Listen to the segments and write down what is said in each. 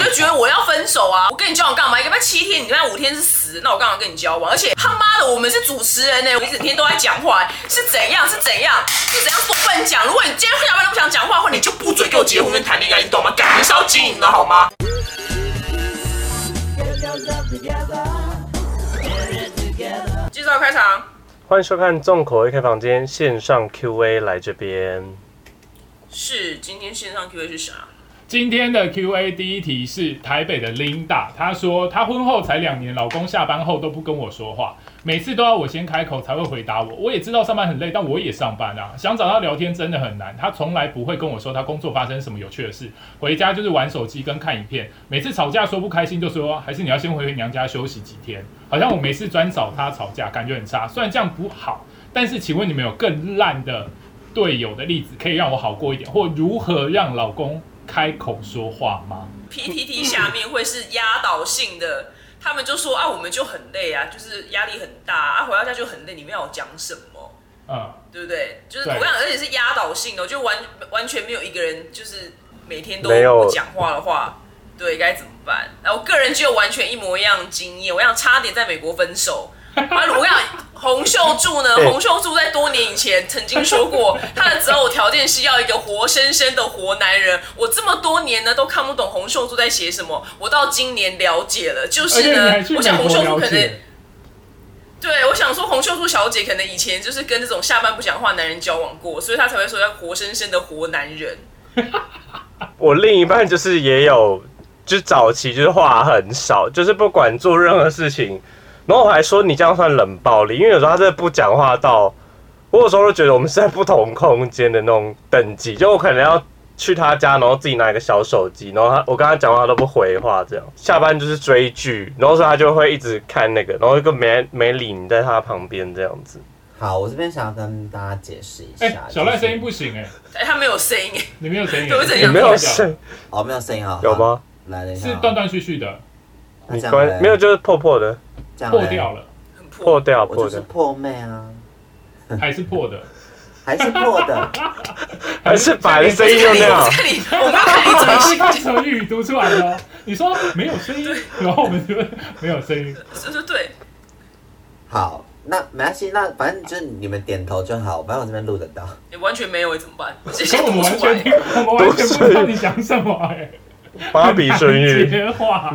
我就觉得我要分手啊！我跟你交往干嘛？一个拜七天，你他妈五天是死，那我干嘛跟你交往？而且他妈的，我们是主持人呢，我一整天都在讲话，是怎样？是怎样？是怎样都不能讲。如果你今天下班都不想讲话的话，你就不准给我结婚跟谈恋爱，你懂吗？感情是要经营的好吗？介绍开场。欢迎收看重口味开房间线上 Q&A 来这边。是，今天线上 Q&A 是啥？今天的 Q&A 第一题是台北的 Linda，她说她婚后才两年，老公下班后都不跟我说话，每次都要我先开口才会回答我。我也知道上班很累，但我也上班啊，想找他聊天真的很难。他从来不会跟我说他工作发生什么有趣的事，回家就是玩手机跟看影片。每次吵架说不开心就说还是你要先回娘家休息几天，好像我每次专找他吵架，感觉很差。虽然这样不好，但是请问你们有更烂的队友的例子可以让我好过一点，或如何让老公？开口说话吗？PTT 下面会是压倒性的，他们就说啊，我们就很累啊，就是压力很大啊，回到家就很累，你们要讲什么？嗯，对不对？就是同样，而且是压倒性的，就完完全没有一个人就是每天都不讲话的话，对，该怎么办？然后我个人就有完全一模一样经验，我想差点在美国分手。啊，我讲洪秀柱呢？洪秀柱在多年以前曾经说过，他的择偶条件是要一个活生生的活男人。我这么多年呢都看不懂洪秀柱在写什么，我到今年了解了，就是呢，我想洪秀柱可能，对我想说洪秀柱小姐可能以前就是跟这种下班不讲话男人交往过，所以她才会说要活生生的活男人。我另一半就是也有，就早期就是话很少，就是不管做任何事情。然后我还说你这样算冷暴力，因为有时候他真的不讲话到，我有时候都觉得我们是在不同空间的那种等级，就我可能要去他家，然后自己拿一个小手机，然后他我跟他讲话他都不回话，这样。下班就是追剧，然后说他就会一直看那个，然后一个没没理你在他旁边这样子。好，我这边想要跟大家解释一下，小赖声音不行哎，哎他没有声音，你没有声音，你没有声，哦没有声音啊，有吗？来了，是断断续续的，你关没有就是破破的。破掉了，破掉，破就是破妹啊，还是破的，还是破的，还是把声音用掉。我刚看你怎么看成语读出来的，你说没有声音，然后我们就没有声音，是是对。好，那没关系，那反正就是你们点头就好，反正我这边录得到。你完全没有怎么办？我们完全听，我们完全不知道你讲什么哎。芭比声音，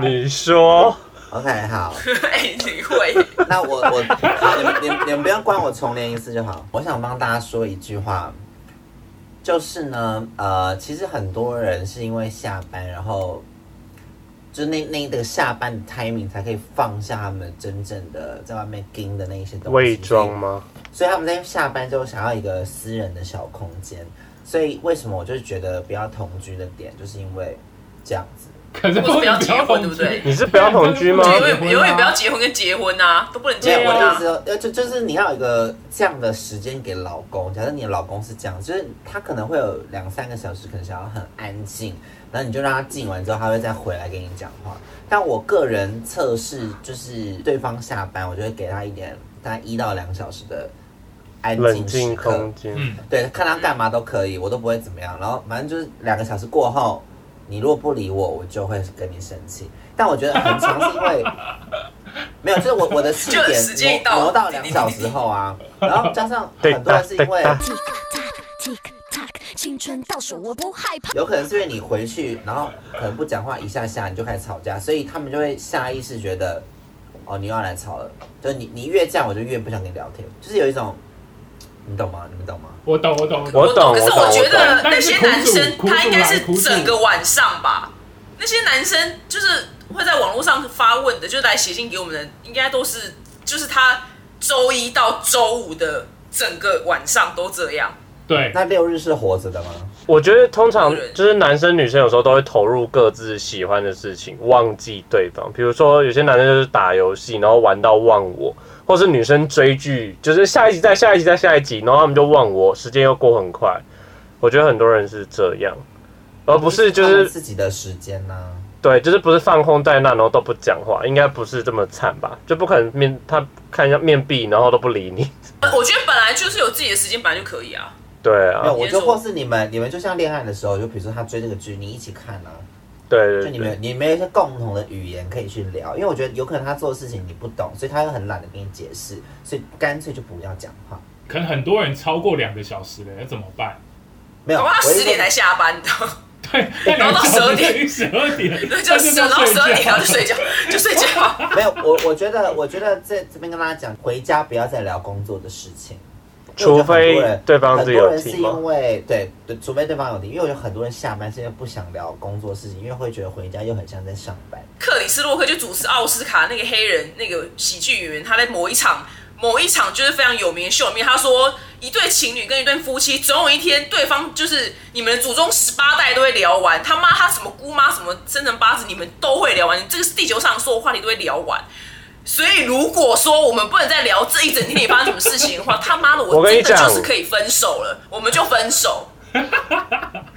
你说。OK，好。哎，你会？那我我好，你们你你们不用关我重连一次就好。我想帮大家说一句话，就是呢，呃，其实很多人是因为下班，然后就那那个下班的 timing 才可以放下他们真正的在外面盯的那一些东西。伪装吗？所以他们在下班之后想要一个私人的小空间。所以为什么我就觉得不要同居的点，就是因为这样子。可是不要结婚，对不对？你是不要同居吗？永远永远不要结婚跟结婚啊，都不能结婚的意思，呃，就就是你要有一个这样的时间给老公。假设你的老公是这样，就是他可能会有两三个小时，可能想要很安静，然后你就让他静完之后，他会再回来跟你讲话。但我个人测试，就是对方下班，我就会给他一点大概一到两小时的安静空间。嗯，对，看他干嘛都可以，我都不会怎么样。然后反正就是两个小时过后。你如果不理我，我就会跟你生气。但我觉得很长是因为 没有，就是我我的四点挪到两小时后啊，然后加上很多人是因为青春倒数，我不害怕。有可能是因为你回去，然后可能不讲话一下下，你就开始吵架，所以他们就会下意识觉得哦，你又要来吵了。就是你你越这样，我就越不想跟你聊天，就是有一种。你懂吗？你们懂吗？我懂，我懂，我懂。可是我觉得那些男生他应该是整个晚上吧。那些男生就是会在网络上发问的，就是来写信给我们的，应该都是就是他周一到周五的整个晚上都这样。对，那六日是活着的吗？我觉得通常就是男生女生有时候都会投入各自喜欢的事情，忘记对方。比如说有些男生就是打游戏，然后玩到忘我。或是女生追剧，就是下一集再下一集再下一集，然后他们就忘我，时间又过很快。我觉得很多人是这样，而不是就是自己的时间呢。对，就是不是放空在那，然后都不讲话，应该不是这么惨吧？就不可能面他看一下面壁，然后都不理你。我觉得本来就是有自己的时间，本来就可以啊。对啊，我就或是你们，你们就像恋爱的时候，就比如说他追那个剧，你一起看啊。对，就你们你们有一些共同的语言可以去聊，因为我觉得有可能他做的事情你不懂，所以他又很懒得跟你解释，所以干脆就不要讲话。可能很多人超过两个小时了，要怎么办？没有，他十点才下班的。对，然后到十二点，十二点，就十然后十二点然后就睡觉，就睡觉。没有，我我觉得，我觉得在这边跟大家讲，回家不要再聊工作的事情。除非对方很多人是因为对对，除非对方有听，因为我觉得很多人下班是因为不想聊工作事情，因为会觉得回家又很像在上班。克里斯洛克就主持奥斯卡那个黑人那个喜剧演员，他在某一场某一场就是非常有名的秀里面，他说一对情侣跟一对夫妻，总有一天对方就是你们的祖宗十八代都会聊完，他妈他什么姑妈什么生辰八字，你们都会聊完，这个是地球上所有话题都会聊完。所以，如果说我们不能再聊这一整天你发生什么事情的话，他妈的，我真的就是可以分手了，我们就分手。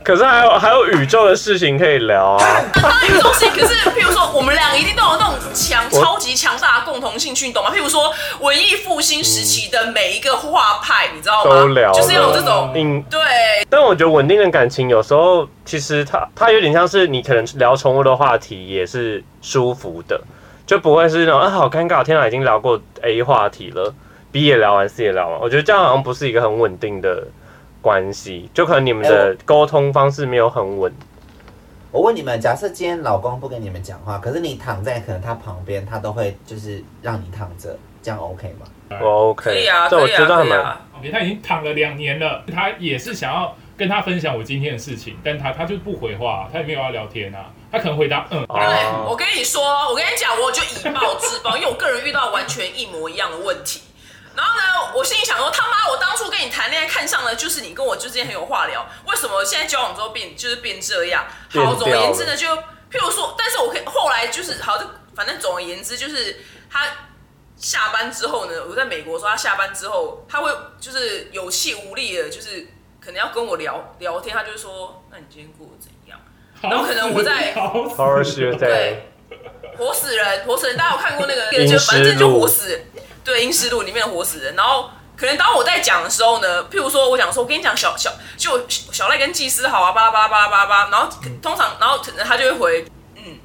可是还有还有宇宙的事情可以聊啊。当然宇宙事情，可是譬如说，我们两个一定都有那种强、超级强大的共同兴趣，你懂吗？譬如说，文艺复兴时期的每一个画派，你知道吗？都聊，就是有这种，嗯对。但我觉得稳定的感情有时候其实它它有点像是你可能聊宠物的话题也是舒服的。就不会是那种啊，好尴尬！天哪，已经聊过 A 话题了，B 也聊完，C 也聊完。我觉得这样好像不是一个很稳定的关系，就可能你们的沟通方式没有很稳。我问你们，假设今天老公不跟你们讲话，可是你躺在可能他旁边，他都会就是让你躺着，这样 OK 吗？我 OK，可以啊，这我觉得很蛮。OK，他已经躺了两年了，他也是想要跟他分享我今天的事情，但他他就不回话，他也没有要聊天啊。他可能回答嗯，对，我跟你说，我跟你讲，我就以暴制暴，因为我个人遇到完全一模一样的问题。然后呢，我心里想说，他妈，我当初跟你谈恋爱看上的就是你，跟我之间很有话聊，为什么现在交往之后变就是变这样？好，总而言之呢，就譬如说，但是我可以后来就是好，反正总而言之就是他下班之后呢，我在美国说他下班之后他会就是有气无力的，就是可能要跟我聊聊天，他就说，那你今天过得怎？然后可能我在对活死人，活死人，大家有看过那个？就反正就活死，对《阴尸路》里面的活死人。然后可能当我在讲的时候呢，譬如说我讲说，我跟你讲小小就小赖跟祭司好啊，巴拉巴拉巴拉巴拉巴拉。然后通常，然后可能他就会回嗯，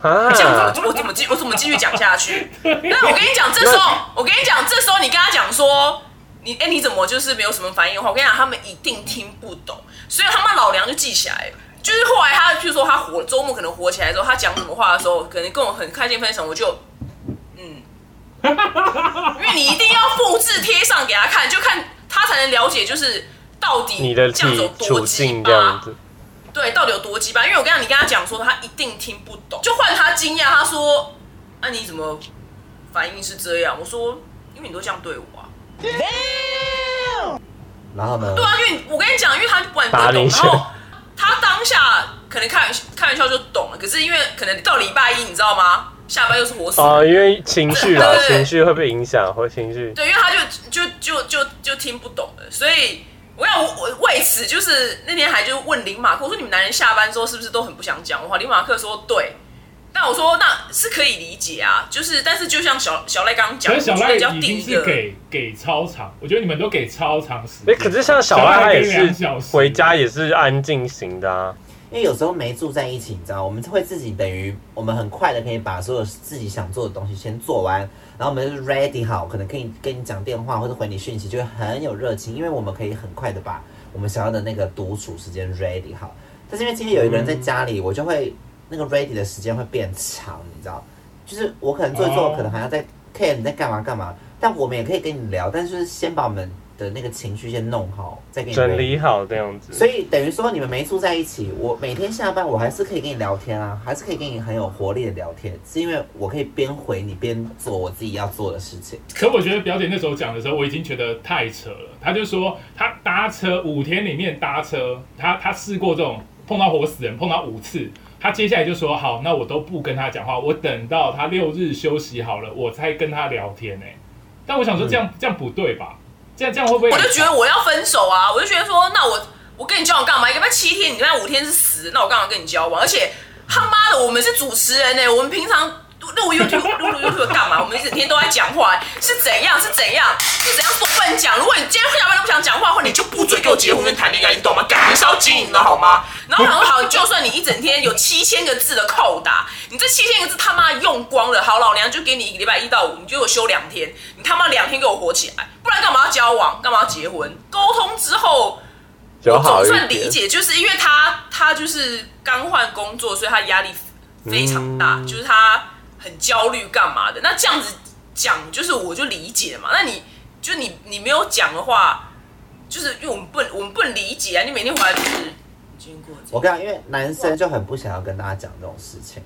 啊这样子我怎么继我怎么继续讲下去？那我跟你讲，这时候 我跟你讲，这时候你跟他讲说，你哎你怎么就是没有什么反应的话，我跟你讲，他们一定听不懂，所以他妈老娘就记起来。就是后来他，譬如说他火周末可能火起来之后，他讲什么话的时候，可能跟我很开心分享，我就嗯，因为你一定要复制贴上给他看，就看他才能了解，就是到底你的这样有多鸡巴，对，到底有多鸡巴？因为我跟你讲，你跟他讲说，他一定听不懂，就换他惊讶，他说：“那你怎么反应是这样？”我说：“因为你都这样对我啊。”然后呢？对啊，因为我跟你讲，因为他不管不懂，然后。他当下可能开玩开玩笑就懂了，可是因为可能到礼拜一，你知道吗？下班又是活死啊，因为情绪啊，情绪会被影响，或情绪。对，因为他就就就就就听不懂了，所以我要我为此就是那天还就问林马克，我说你们男人下班之后是不是都很不想讲话？林马克说对。那我说那是可以理解啊，就是但是就像小小赖刚刚讲，可是小赖已经是给给超长，我觉得你们都给超长时间。可是像小赖他也是回家也是安静型的啊。因为有时候没住在一起，你知道，我们会自己等于我们很快的可以把所有自己想做的东西先做完，然后我们就 ready 好，可能可以跟你讲电话或者回你讯息，就会很有热情，因为我们可以很快的把我们想要的那个独处时间 ready 好。但是因为今天有一个人在家里，我就会。那个 ready 的时间会变长，你知道，就是我可能做一做，可能还要在 care 你在干嘛干嘛，但我们也可以跟你聊，但是先把我们的那个情绪先弄好，再给你整理好这样子。所以等于说你们没住在一起，我每天下班我还是可以跟你聊天啊，还是可以跟你很有活力的聊天，是因为我可以边回你边做我自己要做的事情。可我觉得表姐那时候讲的时候，我已经觉得太扯了。她就说她搭车五天里面搭车，她她试过这种碰到活死人，碰到五次。他接下来就说：“好，那我都不跟他讲话，我等到他六日休息好了，我才跟他聊天呢。”但我想说，这样这样不对吧？这样这样会不会？我就觉得我要分手啊！我就觉得说，那我我跟你交往干嘛？一个七天，你那五天是死，那我干嘛跟你交往？而且他妈的，我们是主持人呢，我们平常录 YouTube 录 YouTube 干嘛？我们一整天都在讲话，是怎样？是怎样？是怎样都不能讲。如果你今天下班都不想讲话的话，你就不准给我结婚跟谈恋爱，你懂吗？感情是要经营的好吗？然后好，就算你一整天有七千个字的扣打，你这七千个字他妈用光了，好，老娘就给你一个礼拜一到五，你就给我休两天，你他妈两天给我活起来，不然干嘛要交往？干嘛要结婚？沟通之后。我总算理解，就是因为他他就是刚换工作，所以他压力非常大，就是他很焦虑，干嘛的？那这样子讲，就是我就理解嘛。那你就你你没有讲的话，就是因为我们不我们不理解啊。你每天回来就是经过，我跟你讲，因为男生就很不想要跟大家讲这种事情。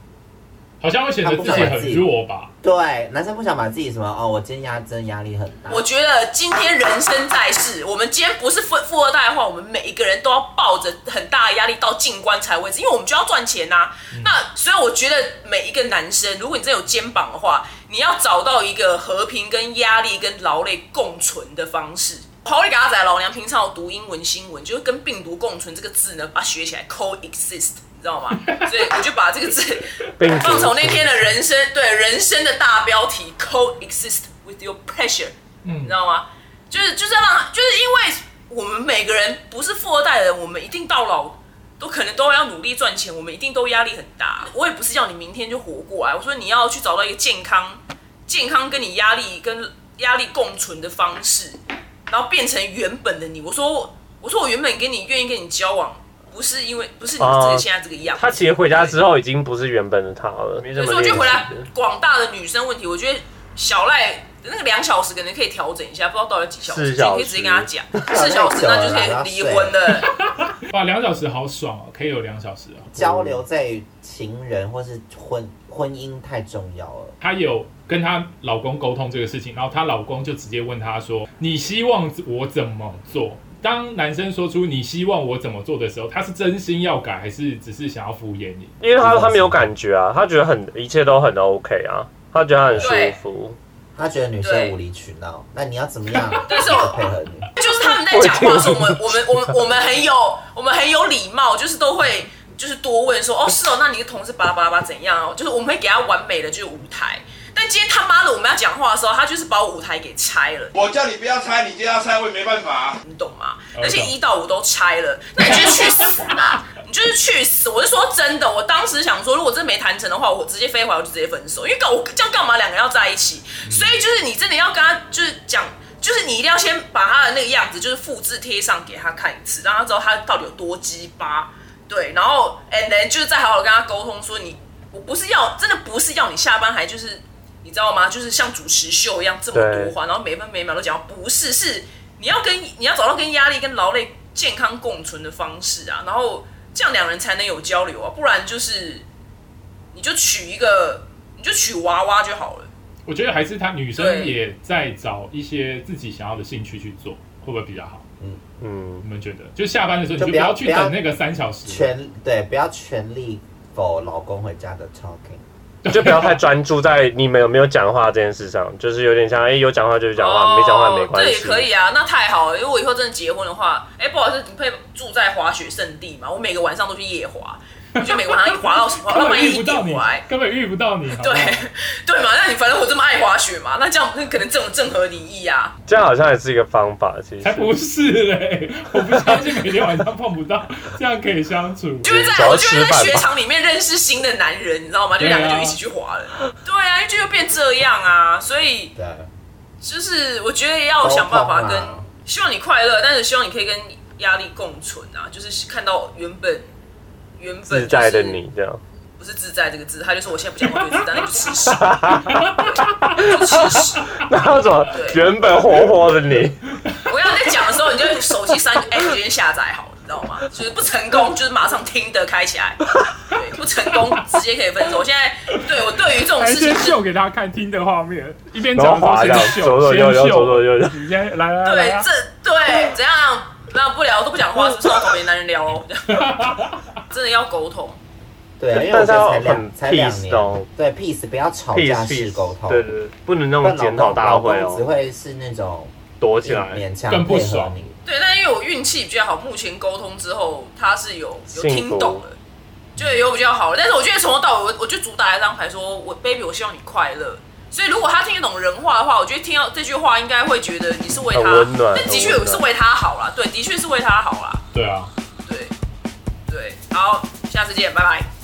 好像会显得自己很弱吧？对，男生不想把自己什么哦，我今天压真压力很大。我觉得今天人生在世，我们今天不是富富二代的话，我们每一个人都要抱着很大的压力到进棺材为止，因为我们就要赚钱呐。那所以我觉得每一个男生，如果你真有肩膀的话，你要找到一个和平跟压力跟劳累共存的方式。好，你给阿仔老娘平常读英文新闻，就是跟病毒共存这个字呢，把它学起来，coexist。你知道吗？所以我就把这个字放从那天的人生对人生的大标题 coexist with your pressure，嗯，你知道吗？就是就是让就是因为我们每个人不是富二代的人，我们一定到老都可能都要努力赚钱，我们一定都压力很大。我也不是叫你明天就活过来，我说你要去找到一个健康健康跟你压力跟压力共存的方式，然后变成原本的你。我说我说我原本跟你愿意跟你交往。不是因为不是你这个现在这个样，他其实回家之后已经不是原本的他了。所以说就回来广大的女生问题，我觉得小赖那个两小时可能可以调整一下，不知道到底几小时，可以直接跟他讲 四小时，那就可以离婚的。哇，两小时好爽哦，可以有两小时哦。交流在情人或是婚婚姻太重要了。她有跟她老公沟通这个事情，然后她老公就直接问她说：“你希望我怎么做？”当男生说出你希望我怎么做的时候，他是真心要改，还是只是想要敷衍你？因为他他没有感觉啊，他觉得很一切都很 OK 啊，他觉得很舒服，他觉得女生无理取闹。那你要怎么样？但是我配合你，就是他们在讲话时，我们我们我们 我们很有我们很有礼貌，就是都会就是多问说哦是哦，那你的同事巴拉巴拉巴怎样哦？就是我们会给他完美的就是舞台。但今天他妈的我们要讲话的时候，他就是把我舞台给拆了。我叫你不要拆，你就要拆，我也没办法。你懂吗？而且一到五都拆了，那你就去死嘛！你就是去死！我是说真的，我当时想说，如果真没谈成的话，我直接飞回来，我就直接分手。因为我这样干嘛？两个人要在一起，所以就是你真的要跟他就是讲，就是你一定要先把他的那个样子就是复制贴上给他看一次，让他知道他到底有多鸡巴。对，然后 and then 就是再好好跟他沟通，说你我不是要真的不是要你下班还就是。你知道吗？就是像主持秀一样这么多话，然后每分每秒都讲，不是，是你要跟你要找到跟压力跟劳累健康共存的方式啊，然后这样两人才能有交流啊，不然就是你就娶一个，你就娶娃娃就好了。我觉得还是他女生也在找一些自己想要的兴趣去做，会不会比较好？嗯嗯，你们觉得？就下班的时候，你就不要去等那个三小时，全对，不要全力否老公回家的 talking。就不要太专注在你们有没有讲话这件事上，就是有点像哎，有讲话就讲话，没讲话没关系。这也可以啊，那太好了。因为我以后真的结婚的话，哎，不好意思，你可以住在滑雪圣地嘛？我每个晚上都去夜滑。就每个晚上一滑到滑到半夜一点来，根本遇不到你。对 对嘛，那你反正我这么爱滑雪嘛，那这样那可能这种正合你意啊。这样好像也是一个方法，其实才不是嘞！我不相信每天晚上碰不到，这样可以相处。就是在我就是在雪场里面认识新的男人，你知道吗？就两个就一起去滑了。对啊，就又变这样啊，所以就是我觉得要想办法跟希望你快乐，但是希望你可以跟压力共存啊，就是看到原本。原本自在的你这样，不是自在这个字，他就说我现在不讲话对自在，那就吃屎，就吃屎。那怎么原本活活的你？我要在讲的时候，你就手机三个 App 先下载好，你知道吗？就是不成功，就是马上听的开起来。对，不成功直接可以分手。我现在对我对于这种事情，秀给他看听的画面，一边讲先秀，先秀，你先来来来。对，这对怎样？那不聊都不讲话，是。不是要找别的男人聊哦？真的要沟通，对，因为我才两才两年，对，peace 不要吵架式沟通，对对，不能那种检讨大会哦，只会是那种躲起来，勉强配合你。对，但因为我运气比较好，目前沟通之后他是有有听懂了，就有比较好。但是我觉得从头到尾，我我就主打一张牌，说我 baby，我希望你快乐。所以如果他听得懂人话的话，我觉得听到这句话应该会觉得你是为他，但的确是为他好啦，对，的确是为他好啦。对啊，对对，好，下次见，拜拜。